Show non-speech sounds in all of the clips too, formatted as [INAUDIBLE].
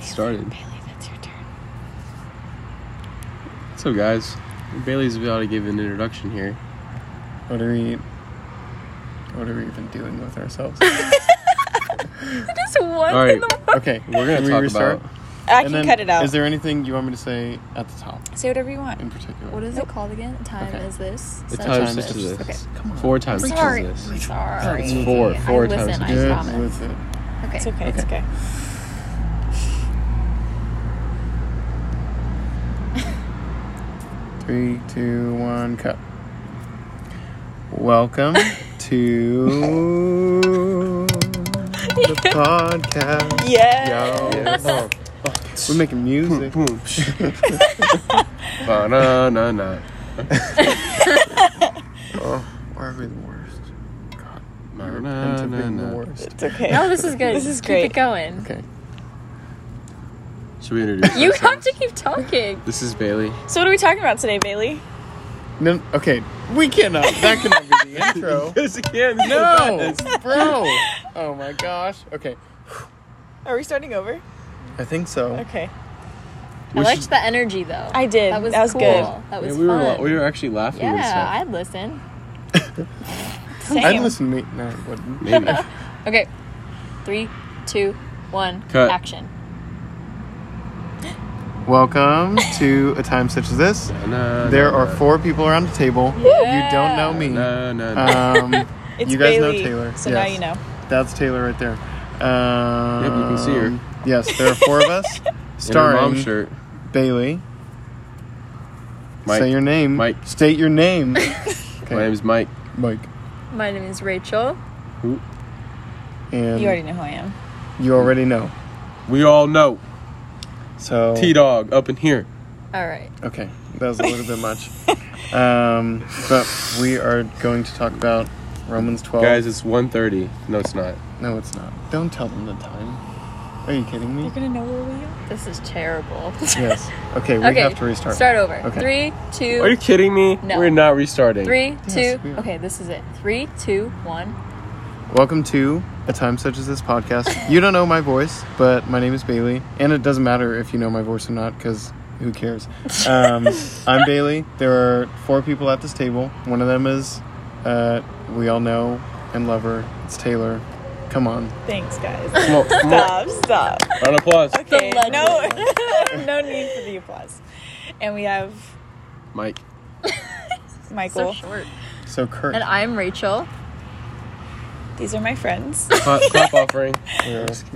Started. Bailey, that's your turn. So, guys, Bailey's about to give an introduction here. What are we? What are we even doing with ourselves? [LAUGHS] Just one All right. in the morning. Okay, We're gonna can we talk restart? about. I And can then cut it out. Is there anything you want me to say at the top Say whatever you want. in particular? What is it called again? Time Okay. is this? The Such time time such is as Okay. this. Come on. Four times such Sorry. as this. Sorry. It's four- four I times listen, I Good promise. with it. Okay. It's okay. It's Okay. Three, two, one, cut. Welcome [LAUGHS] to the podcast. Yes. Yo. Oh, we're making music. Boom. [LAUGHS] Ba-na-na-na. [LAUGHS] Oh, why are we the worst? God, Na, we're na, into na, being na. the worst. It's okay. No, this is good. This is Keep great. it going. Okay. Should we introduce You ourselves? have to keep talking. This is Bailey. So what are we talking about today, Bailey? No, okay, we cannot. That cannot be the [LAUGHS] intro. Yes, again. No, bro. [LAUGHS] Oh my gosh. Okay, Are we starting over? I think so. Okay. I liked the energy though. I did. That was, That was cool. good. That Yeah, was we were fun. la- we were actually laughing and yeah, stuff. I'd listen. [LAUGHS] Same. I'd listen to me. No, I wouldn't. Maybe. Okay. Three, two, one, Cut. action. Welcome to a time such as this. Na, There na, are na. four people around the table. Yeah. You don't know me. Na, na, na. Um, [LAUGHS] It's you guys Bailey, know Taylor. So yes. now you know. That's Taylor right there. Um, Yep, you can see her. Yes, there are four of us. [LAUGHS] In her starring mom shirt. Bailey. Mike. Say your name. Mike. State your name. [LAUGHS] My name is Mike. Mike. My name is Rachel. Who? And You already know who I am. you already know. We all know. So T Dog up in here. All right. Okay, that was a little bit much. [LAUGHS] Um, but we are going to talk about Romans 12. Guys, it's 1.30. No, it's not. no, it's not. Don't tell them the time. Are you kidding me? You're gonna know where we are. This is terrible. yes. [LAUGHS] Okay, we okay. have to restart. Start over. Okay. Three, two, Are you kidding me? No. We're not restarting. three, two. Yes. Okay, this is it. Three, two, one. Welcome to a time such as this podcast. You don't know my voice, but my name is Bailey, and it doesn't matter if you know my voice or not, because who cares? Um, [LAUGHS] I'm Bailey. There are four people at this table. One of them is uh, we all know and love her. It's Taylor. Come on. Thanks, guys. Come on, come on. Stop. Stop. Round of applause. Okay. No. [LAUGHS] no need for the applause. And we have Mike. Michael. So short. So Kurt. And I'm Rachel. These are my friends. Clap, clap [LAUGHS] offering. Yeah. [LAUGHS] Just.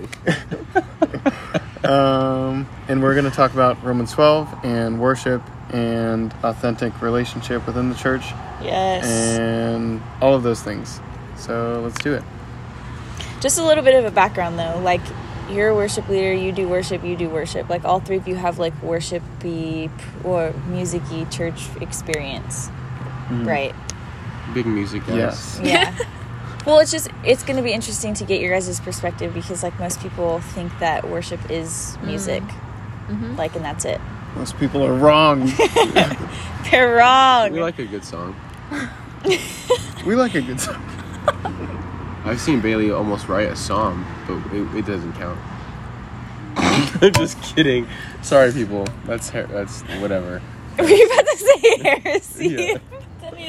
Um, and we're going to talk about Romans 12 and worship and authentic relationship within the church Yes. and all of those things. So let's do it. Just a little bit of a background though. Like you're a worship leader, you do worship, you do worship. Like all three of you have like worshipy or musicy church experience. Mm-hmm. Right. Big music, guys. Yes. Yeah. [LAUGHS] well, it's just it's going to be interesting to get your guys' perspective because like most people think that worship is music. Mhm. Like and that's it. Most people are wrong. [LAUGHS] They're wrong. We like a good song. [LAUGHS] we like a good song. [LAUGHS] I've seen Bailey almost write a song, but it, it doesn't count. I'm just kidding. Sorry, people. That's her- that's whatever. Were you about to say heresy? Yeah.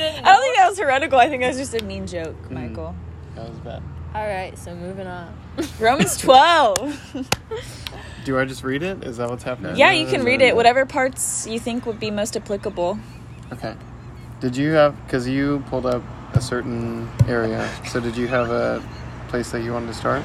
I don't think that was heretical. I think that was just a mean joke, hmm. Michael. That was bad. All right, so moving on. [LAUGHS] Romans 12. [LAUGHS] Do I just read it? Is that what's happening? yeah, you can read it. Whatever parts you think would be most applicable. Okay. Did you have, because you pulled up a certain area, so did you have a place that you wanted to start?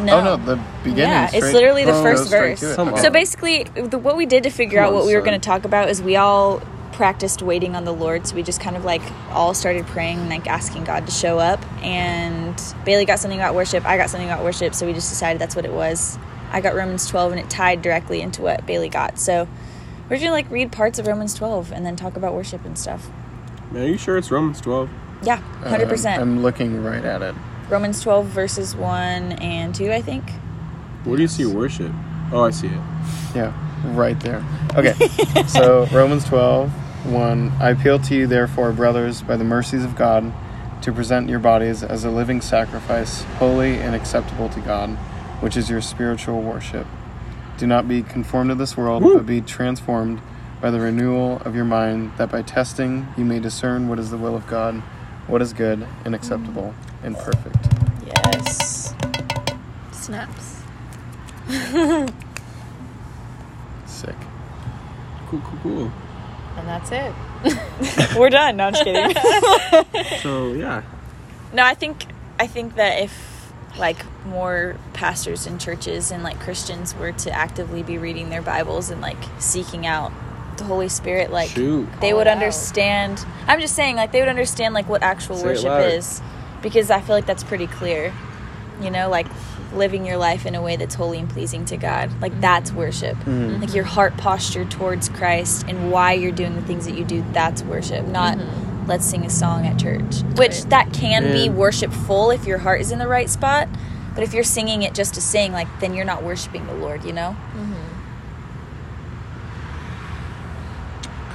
No. Oh, no, the beginning. Yeah, it's literally the Oh, first verse. to it. Come Okay. So basically, the, what we did to figure Come out on, what we were going to talk about is we all practiced waiting on the Lord. So we just kind of like all started praying, and, like asking God to show up. And Bailey got something about worship. I got something about worship. So we just decided that's what it was. I got Romans 12, and it tied directly into what Bailey got. So we're going to like read parts of Romans 12 and then talk about worship and stuff. Are you sure it's Romans 12? Yeah, Uh, 100%. I'm looking right at it. Romans 12, verses 1 and 2, I think. Where do you see worship? Oh, I see it. Yeah, right there. Okay, [LAUGHS] so Romans 12, 1. I appeal to you, therefore, brothers, by the mercies of God, to present your bodies as a living sacrifice, holy and acceptable to God, which is your spiritual worship. Do not be conformed to this world, Woo. but be transformed by the renewal of your mind, that by testing you may discern what is the will of God, what is good and acceptable and perfect. Yes. Snaps. Sick. Cool, cool, cool. And that's it. [LAUGHS] We're done. No, I'm just kidding. [LAUGHS] So yeah, No, I think I think that if like more pastors and churches and like Christians were to actively be reading their Bibles and like seeking out the Holy Spirit, like shoot. they Call would out. understand. I'm just saying, like they would understand like what actual Say worship is, because I feel like that's pretty clear. You know, like living your life in a way that's holy and pleasing to God. Like that's worship. Mhm. Like your heart posture towards Christ and why you're doing the things that you do. That's worship. Not let's sing a song at church, which Right. that can be worshipful if your heart is in the right spot. But if you're singing it just to sing, like then you're not worshiping the Lord. You know.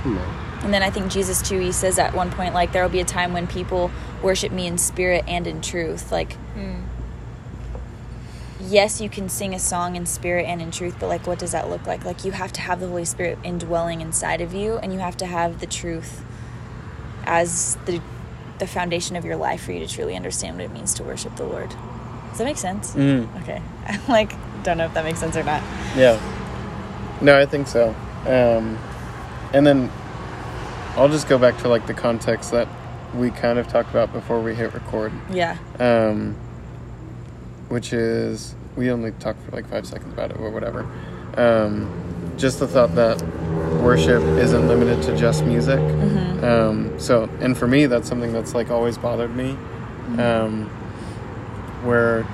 Come on. And then I think Jesus too, he says at one point, like, there will be a time when people worship me in spirit and in truth. Like, Mm. Yes, you can sing a song in spirit and in truth, but like, what does that look like? Like, you have to have the Holy Spirit indwelling inside of you, and you have to have the truth as the the foundation of your life for you to truly understand what it means to worship the Lord. Does that make sense? Mm. Okay. I [LAUGHS] like don't know if that makes sense or not. Yeah. No, I think so. Um, and then I'll just go back to like the context that we kind of talked about before we hit record, Yeah. um, which is we only talked for like five seconds about it or whatever. Um, just the thought that worship isn't limited to just music. Mm-hmm. Um, so, and for me, that's something that's like always bothered me, um, where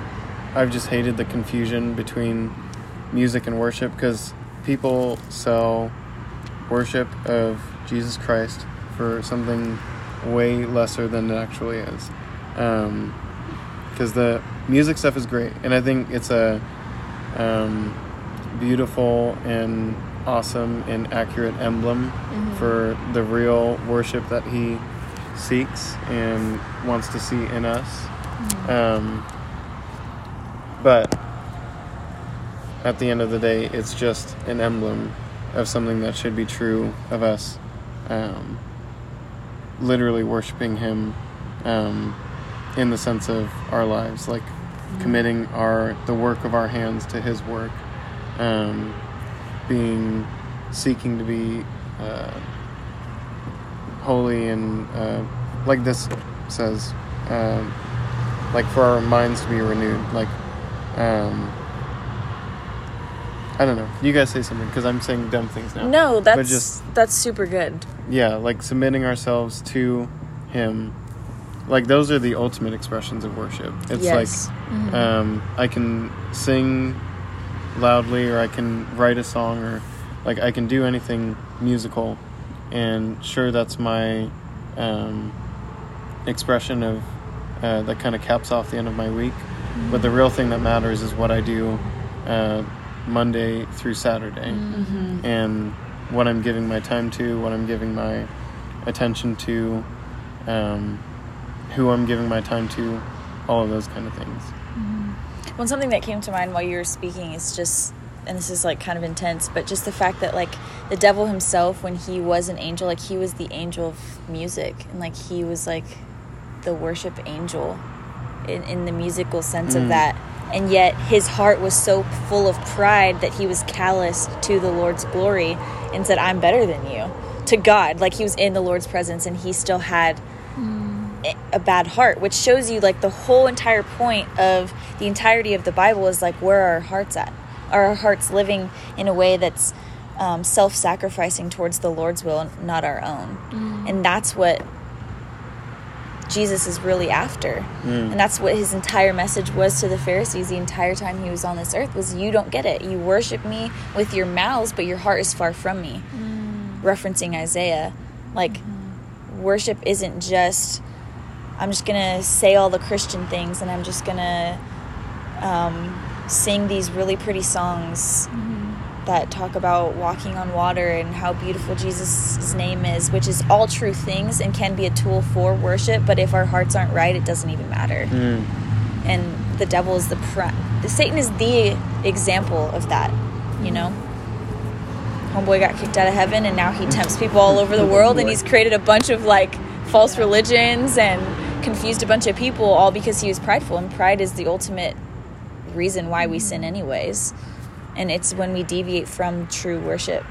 I've just hated the confusion between music and worship because people sell worship of Jesus Christ for something way lesser than it actually is. Because the music stuff is great, and I think it's a um, beautiful and awesome and accurate emblem for the real worship that he seeks and wants to see in us. Um, but at the end of the day, it's just an emblem of something that should be true of us. Um, literally worshiping him um, in the sense of our lives, like committing our the work of our hands to his work, um, being seeking to be uh, holy and uh, like this says, um, like for our minds to be renewed, like. Um, I don't know. You guys say something because I'm saying dumb things now. No, that's just- that's super good. Yeah, like submitting ourselves to Him. Like those are the ultimate expressions of worship. It's yes. like um, I can sing loudly, or I can write a song, or like I can do anything musical, and sure, that's my um, expression of uh, that kind of caps off the end of my week. But the real thing that matters is what I do uh, Monday through Saturday, Mm-hmm. and what I'm giving my time to, what I'm giving my attention to, um, who I'm giving my time to, all of those kind of things. Well, something that came to mind while you were speaking is just, and this is like kind of intense, but just the fact that like the devil himself, when he was an angel, like he was the angel of music, and like he was like the worship angel in, in the musical sense of Mm. that. And yet his heart was so full of pride that he was calloused to the Lord's glory and said, I'm better than you to God. Like he was in the Lord's presence and he still had a bad heart, which shows you like the whole entire point of the entirety of the Bible is like where are our hearts at? Are our hearts living in a way that's um, self sacrificing towards the Lord's will, not our own? And that's what Jesus is really after. Mm. And that's what his entire message was to the Pharisees the entire time he was on this earth was you don't get it. You worship me with your mouths, but your heart is far from me. Referencing Isaiah. Like worship isn't just I'm just gonna say all the Christian things and I'm just gonna um, sing these really pretty songs that talk about walking on water and how beautiful Jesus' name is, which is all true things and can be a tool for worship. But if our hearts aren't right, it doesn't even matter. Mm. and the devil is the pri- Satan is the example of that. You know, homeboy got kicked out of heaven, and now he tempts people all over the world, and he's [LAUGHS] created a bunch of like false religions and confused a bunch of people, all because he was prideful. And pride is the ultimate reason why we sin, mm-hmm. anyways. And it's when we deviate from true worship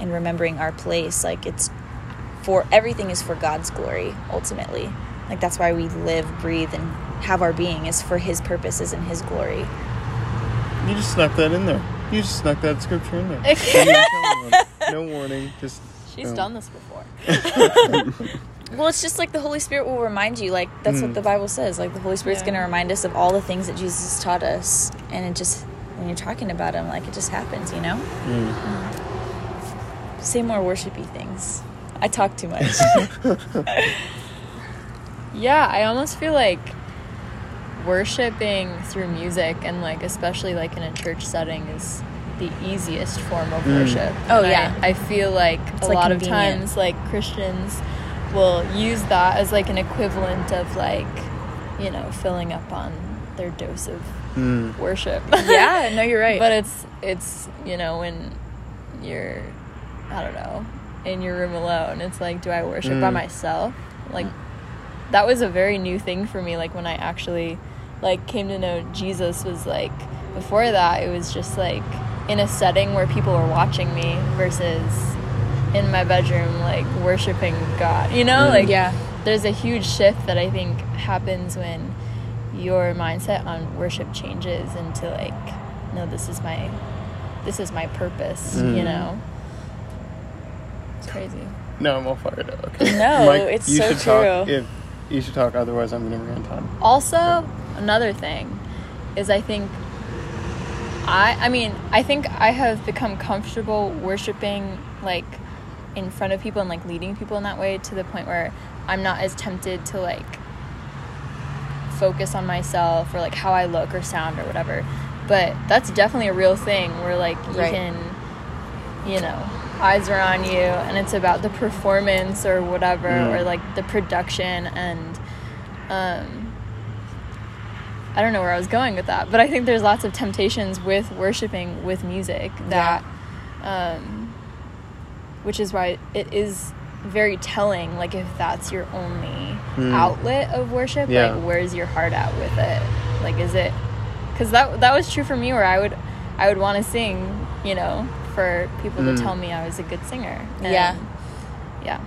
and remembering our place. Like it's for everything is for God's glory ultimately. Like that's why we live, breathe, and have our being is for His purposes and His glory. You just snuck that in there. You just snuck that scripture in there. You didn't tell anyone. no warning. Just She's done this before. [LAUGHS] [LAUGHS] Well, it's just like the Holy Spirit will remind you. Like that's what mm. the Bible says. Like the Holy Spirit's Yeah. going to remind us of all the things that Jesus taught us, and it just when you're talking about Him, like it just happens, you know. Mm. Mm. Say more worshipy things. I talk too much. [LAUGHS] [LAUGHS] Yeah, I almost feel like worshiping through music and like especially like in a church setting is the easiest form of worship. Oh, And yeah. I, feel like a like, lot of times like Christians will use that as like an equivalent of like, you know, filling up on their dose of Mm. worship. [LAUGHS] yeah, no, you're right. But it's it's you know when you're I don't know in your room alone. It's like, do I worship by Mm. myself? Like that was a very new thing for me. Like when I actually like came to know Jesus was like before that it was just like in a setting where people were watching me versus in my bedroom like worshiping God. You know, Mm. like yeah, there's a huge shift that I think happens when your mindset on worship changes into like, no, this is my, this is my purpose. You Mm. know, it's crazy. No, I'm all fired up. Okay. [LAUGHS] No, Mike, it's you so should talk true. if you should talk. Otherwise, I'm gonna run time. Also, another thing is I think I I mean, I think I have become comfortable worshiping like in front of people and like leading people in that way to the point where I'm not as tempted to like focus on myself or like how I look or sound or whatever. But that's definitely a real thing where like you Right. can you know, eyes are on you and it's about the performance or whatever Mm. or like the production and um I don't know where I was going with that, but I think there's lots of temptations with worshiping with music that um which is why it is very telling like if that's your only Mm. outlet of worship Yeah. like where's your heart at with it like is it because that that was true for me where i would i would want to sing you know for people Mm. to tell me i was a good singer And, Yeah. yeah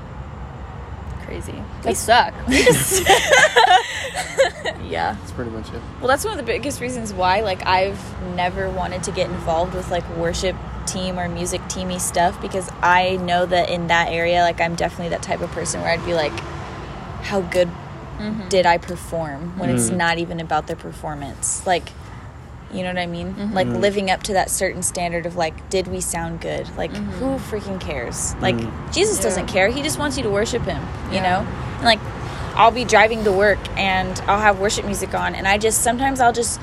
crazy we That's- suck [LAUGHS] [LAUGHS] yeah. That's pretty much it. Well, that's one of the biggest reasons why, like, I've never wanted to get involved with like worship team or music teamy stuff because I know that in that area, like, I'm definitely that type of person where I'd be like, how good mm-hmm. did I perform when it's Mm. not even about the performance? Like, you know what I mean? Mm-hmm. Like mm. living up to that certain standard of like, did we sound good? Like, mm-hmm. who freaking cares? Mm. Like, Jesus Yeah. doesn't care. He just wants you to worship him, you Yeah. know? And like, I'll be driving to work and I'll have worship music on, and I just sometimes I'll just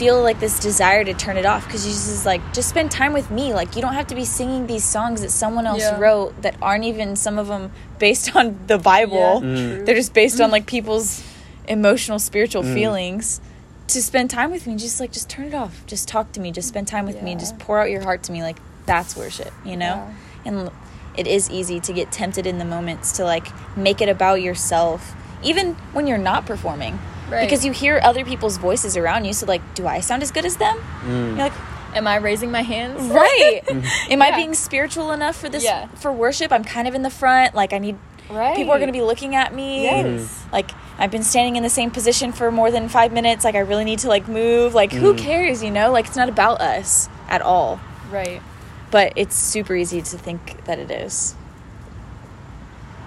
feel like this desire to turn it off because Jesus just like, just spend time with me. Like, you don't have to be singing these songs that someone else Yeah. wrote that aren't even some of them based on the Bible. Yeah, true. They're just based on like people's emotional, spiritual Mm. feelings. To spend time with me, just like, just turn it off. Just talk to me. Just spend time with me. Just pour out your heart to me. Like, that's worship, you know? And it is easy to get tempted in the moments to like make it about yourself, even when you're not performing. Right. Because you hear other people's voices around you. So, like, do I sound as good as them? Mm. You're like, am i raising my hands right. [LAUGHS] Am I being spiritual enough for this, Yeah. for worship? I'm kind of in the front. Like, I need, right people are going to be looking at me. yes Like, I've been standing in the same position for more than five minutes. Like, I really need to, like, move. Like, who Mm. cares, you know? Like, it's not about us at all. right But it's super easy to think that it is.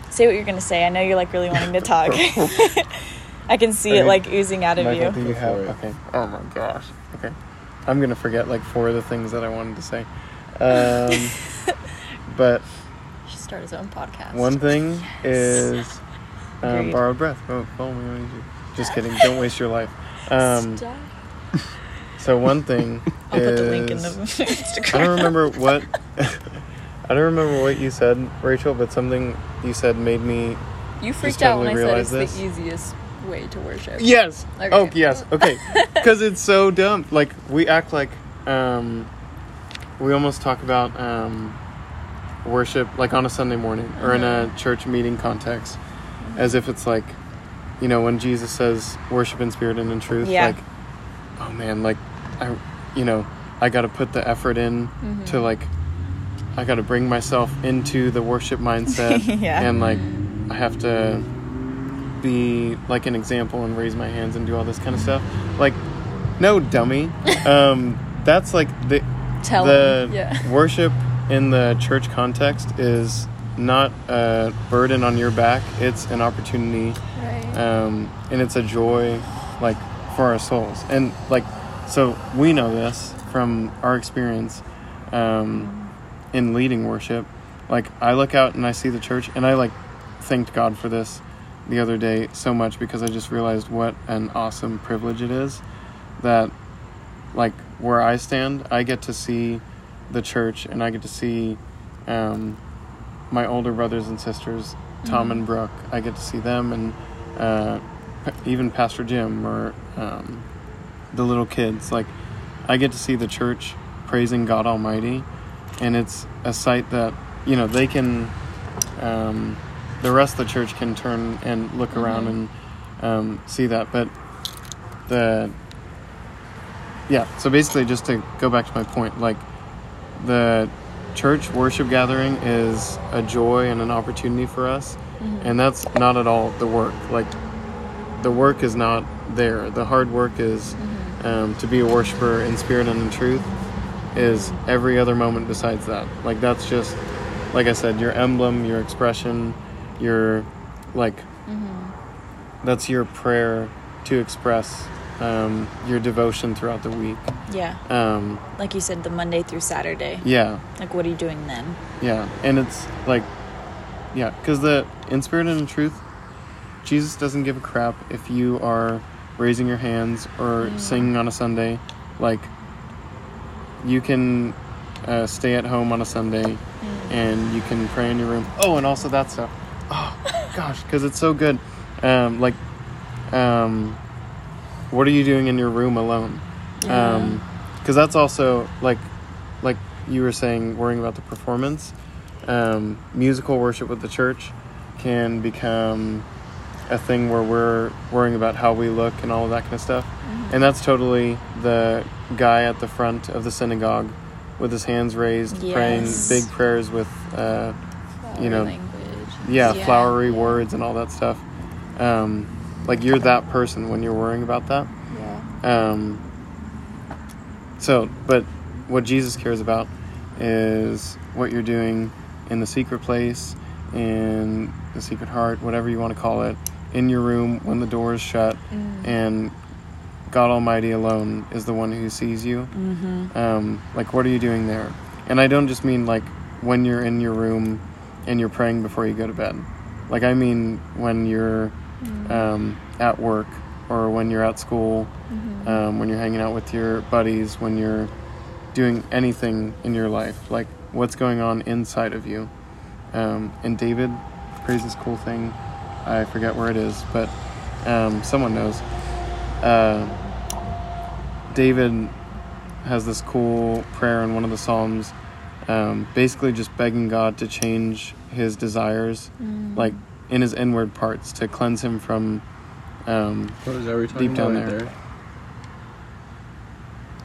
Say what you're going to say. I know you're, like, really wanting to talk. [LAUGHS] [LAUGHS] I can see it, Okay. like, oozing out of Michael, you. do you Go have? Okay. Oh my gosh. Okay. I'm gonna forget like four of the things that I wanted to say. Um, [LAUGHS] but should start his own podcast one thing [LAUGHS] is um, Agreed. borrowed breath. Oh, follow me on YouTube. Just kidding. Don't waste your life. Um, Stop. so one thing [LAUGHS] I'll is put the link in the Instagram. I don't remember what I don't remember what you said, Rachel, but something you said made me you freaked Just out when i said realized it's this. the easiest way to worship. Yes. Okay. Oh, yes. Okay. [LAUGHS] Because it's so dumb. Like we act like um, we almost talk about um, worship like on a Sunday morning or in a church meeting context, as if it's like, you know, when Jesus says worship in spirit and in truth. Yeah. Like, oh man, like I, you know, I got to put the effort in to like, I got to bring myself into the worship mindset, [LAUGHS] Yeah. and like, I have to be like an example and raise my hands and do all this kind of stuff. Like, no, dummy. [LAUGHS] um, that's like the Tell the Yeah. worship in the church context is not a burden on your back. It's an opportunity, Right. um, and it's a joy, like for our souls. And like, so we know this from our experience um, in leading worship. Like, I look out and I see the church, and I like thanked God for this the other day so much because I just realized what an awesome privilege it is that like where I stand, I get to see the church and I get to see um, my older brothers and sisters, Tom and Brooke. I get to see them and uh, p- even Pastor Jim or um, the little kids. Like, I get to see the church praising God Almighty, and it's a sight that you know they can. Um, the rest of the church can turn and look around and um, see that, but the yeah. So basically, just to go back to my point, like the church worship gathering is a joy and an opportunity for us, and that's not at all the work. Like the work is not there. The hard work is um, to be a worshiper in spirit and in truth. Is every other moment besides that. Like that's just like I said, your emblem, your expression, your like that's your prayer to express um, your devotion throughout the week. Yeah. Um, Like you said, the Monday through Saturday. yeah, Like, what are you doing then? yeah, and it's like, yeah, because the in spirit and in truth, Jesus doesn't give a crap if you are raising your hands or singing on a Sunday. Like, you can uh, stay at home on a Sunday, and you can pray in your room. Oh, and also that stuff. Oh gosh, because it's so good. Um, like, um, what are you doing in your room alone? Um, because that's also like, like you were saying, worrying about the performance. Um, musical worship with the church can become a thing where we're worrying about how we look and all of that kind of stuff. And that's totally the guy at the front of the synagogue with his hands raised, praying big prayers with, uh, you know. Yeah, Yeah. flowery words and all that stuff. Um, like you're that person when you're worrying about that. Yeah. Um, so, but what Jesus cares about is what you're doing in the secret place, in the secret heart, whatever you want to call it, in your room when the door is shut, and God Almighty alone is the one who sees you. Mm-hmm. Um, like, what are you doing there? And I don't just mean like when you're in your room and you're praying before you go to bed. Like, I mean when you're um, at work or when you're at school, um, when you're hanging out with your buddies, when you're doing anything in your life. Like, what's going on inside of you? Um, and David prays this cool thing. I forget where it is, but um, someone knows. Uh, David has this cool prayer in one of the Psalms, um, basically just begging God to change his desires, like in his inward parts, to cleanse him from. Um, What was that we talking Deep down about right there.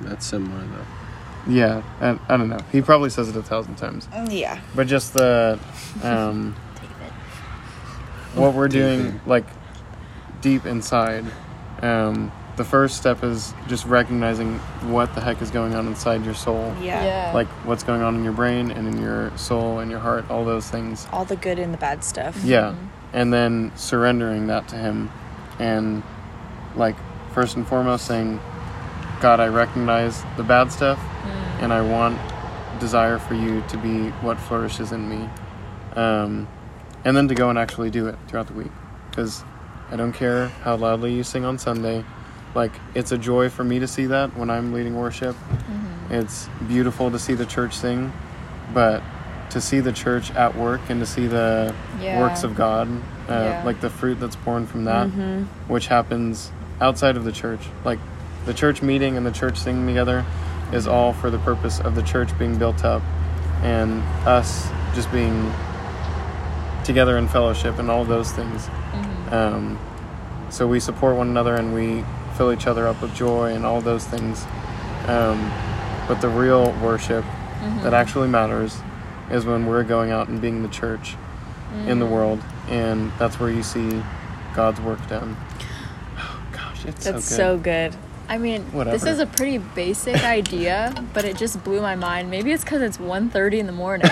That's similar though. yeah, I, I don't know. He probably says it a thousand times, Yeah. but just the um, [LAUGHS] what we're doing, like deep inside. Um, the first step is just recognizing what the heck is going on inside your soul. Yeah. Yeah. like what's going on in your brain and in your soul and your heart, all those things. All the good and the bad stuff. Yeah. And then surrendering that to Him and, like, first and foremost saying, God, I recognize the bad stuff and I want desire for you to be what flourishes in me. Um, and then to go and actually do it throughout the week. Because I don't care how loudly you sing on Sunday. Like, it's a joy for me to see that when I'm leading worship. It's beautiful to see the church sing, but to see the church at work and to see the Yeah. works of God, uh, Yeah. like the fruit that's born from that, Mm-hmm. which happens outside of the church. Like the church meeting and the church singing together is all for the purpose of the church being built up and us just being together in fellowship and all those things. Mm-hmm. Um, so we support one another and we fill each other up with joy and all those things. Um, but the real worship Mm-hmm. that actually matters is when we're going out and being the church in the Mm-hmm. world, and that's where you see God's work done. Oh, [SIGHS] gosh, it's That's so so good. good. I mean, this is a pretty basic idea, but it just blew my mind. Maybe it's because it's 1.30 in the morning. [LAUGHS] [LAUGHS]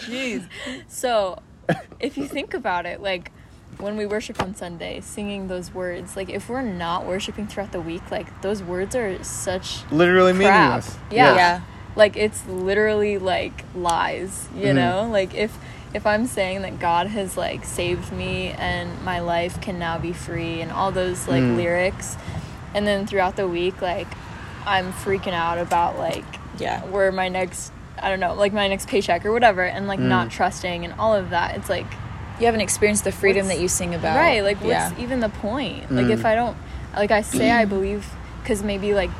Jeez. So, if you think about it, like when we worship on Sunday, singing those words, like if we're not worshiping throughout the week, like those words are such Literally crap. meaningless. Yeah. Yeah. Like it's literally like lies, you Mhm. know? Like if if I'm saying that God has like saved me and my life can now be free and all those like Mm. lyrics and then throughout the week like I'm freaking out about like Yeah. where my next I don't know, like my next paycheck or whatever and like Mm. not trusting and all of that. It's like You haven't experienced the freedom What's- that you sing about. Right, like what's yeah. even the point? Like Mm. if I don't like I say I [CLEARS THROAT] believe cuz maybe like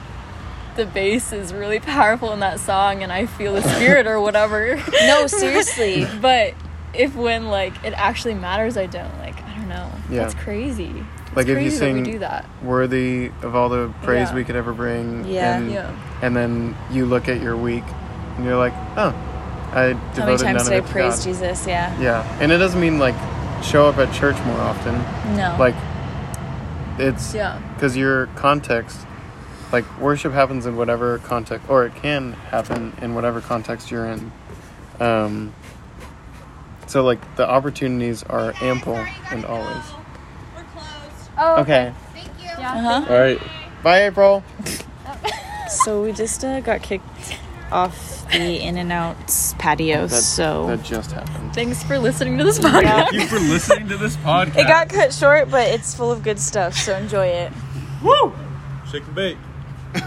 the bass is really powerful in that song and I feel the spirit or whatever. [LAUGHS] No, seriously. [LAUGHS] but if when like it actually matters I don't like I don't know. Yeah. That's crazy. Like It's if you crazy that we sing do that. worthy of all the praise Yeah. we could ever bring, Yeah. and, Yeah. and then you look at your week and you're like, oh, I How many times of did I praise God. Jesus? Yeah. Yeah, and it doesn't mean like show up at church more often. No. Like it's Yeah. because your context like worship happens in whatever context or it can happen in whatever context you're in um so like the opportunities are ample and always We're closed. Oh okay Thank you. Yeah. Uh-huh. All right. bye april [LAUGHS] So we just uh, got kicked off the In-N-Out's patio. that, so that just happened Thanks for listening to this podcast. Thank you for listening to this podcast. it got cut short, but it's full of good stuff. So enjoy it. Woo! Shake and bake.